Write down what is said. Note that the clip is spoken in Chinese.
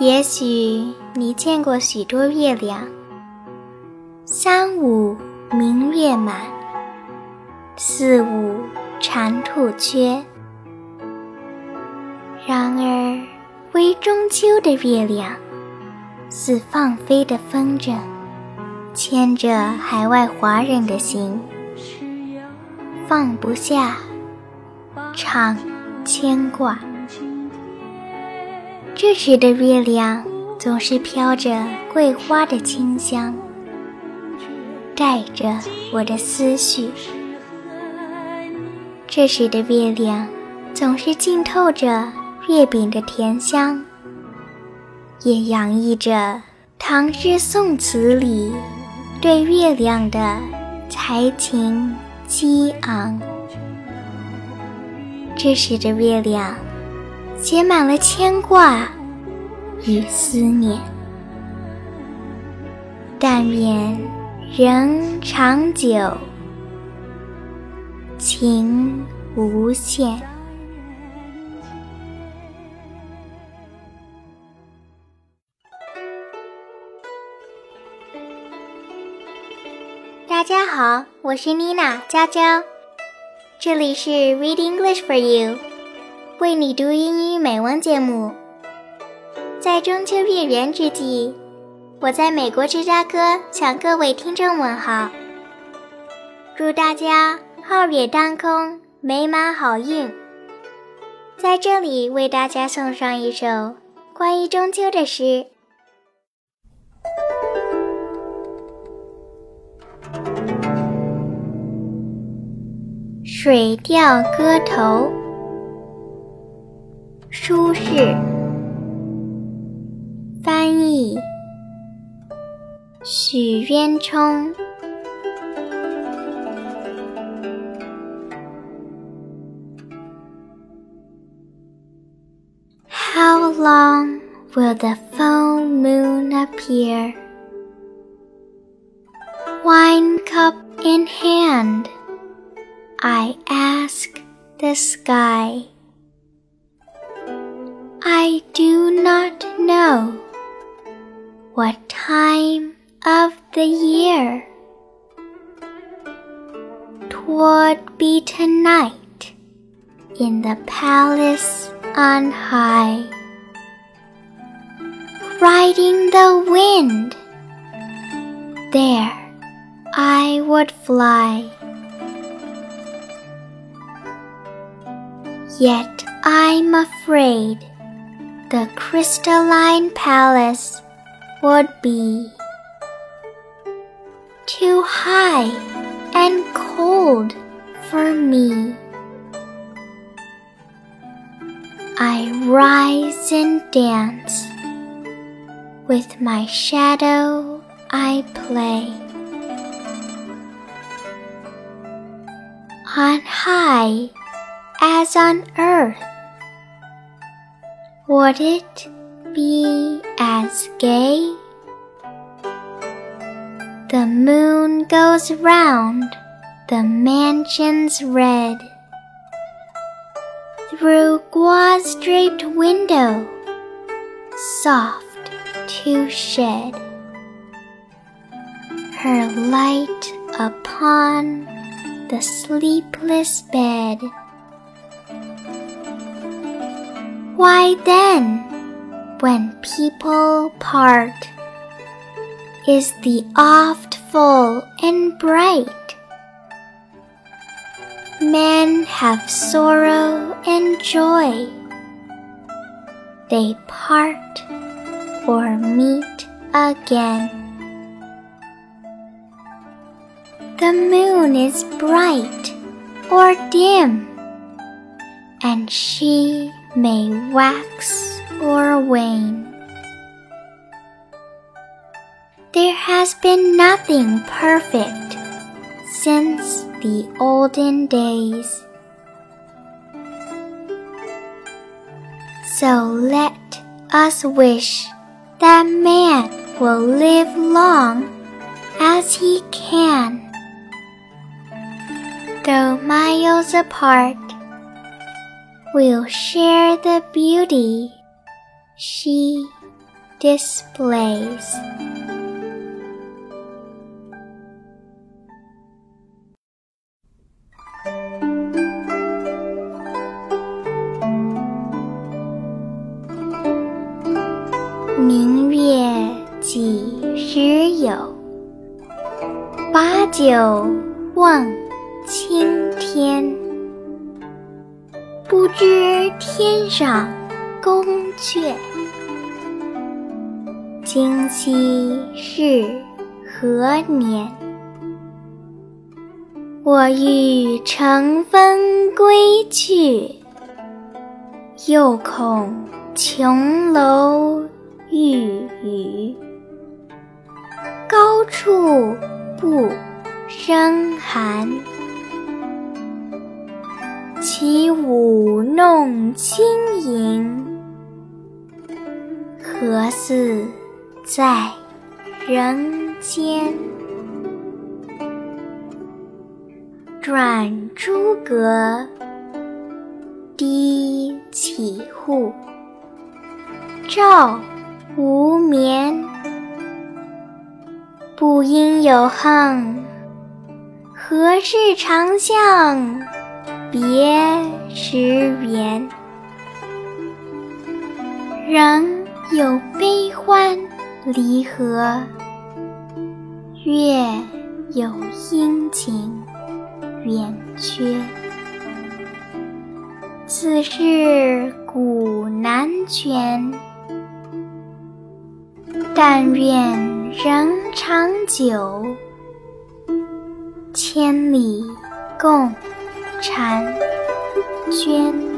也许你见过许多月亮，三五明月满，四五蟾兔缺。然而，为中秋的月亮，似放飞的风筝，牵着海外华人的心，放不下，常牵挂。这时的月亮总是飘着桂花的清香，带着我的思绪。这时的月亮总是浸透着月饼的甜香，也洋溢着唐诗宋词里对月亮的才情激昂。这时的月亮。写满了牵挂与思念，但愿人长久，情无限。大家好，我是妮娜娇娇，这里是 Read English for You。为你读英语美文节目，在中秋月圆之际，我在美国芝加哥向各位听众问好，祝大家皓月当空，美满好运。在这里为大家送上一首关于中秋的诗，《水调歌头》。舒适，翻译许渊冲。How long will the full moon appear? Wine cup in hand, I ask the sky. I do not know what time of the year. Twould be tonight in the palace on high, riding the wind. There I would fly. Yet I'm afraid the crystalline palace would be too high and cold for me. I rise and dance, with my shadow I play. On high as on earth would it be as gay? The moon goes round the mansion's red. Through gauze draped window, soft to shed her light upon the sleepless bed. Why then, when people part, is the oft full and bright? Men have sorrow and joy. They part or meet again. The moon is bright or dim, and she may wax or wane. There has been nothing perfect since the olden days. So let us wish that man will live long as he can. Though miles apart, we'll share the beauty she displays. Ming 几时有？把酒问青天。 不知天上宫阙，今夕是何年？我欲乘风归去，又恐琼楼玉宇，高处不胜寒。起舞弄清影，何似在人间？转朱阁，低绮户，照无眠。不应有恨，何事长向？别时圆，人有悲欢离合，月有阴晴圆缺。此事古难全，但愿人长久，千里共。婵娟。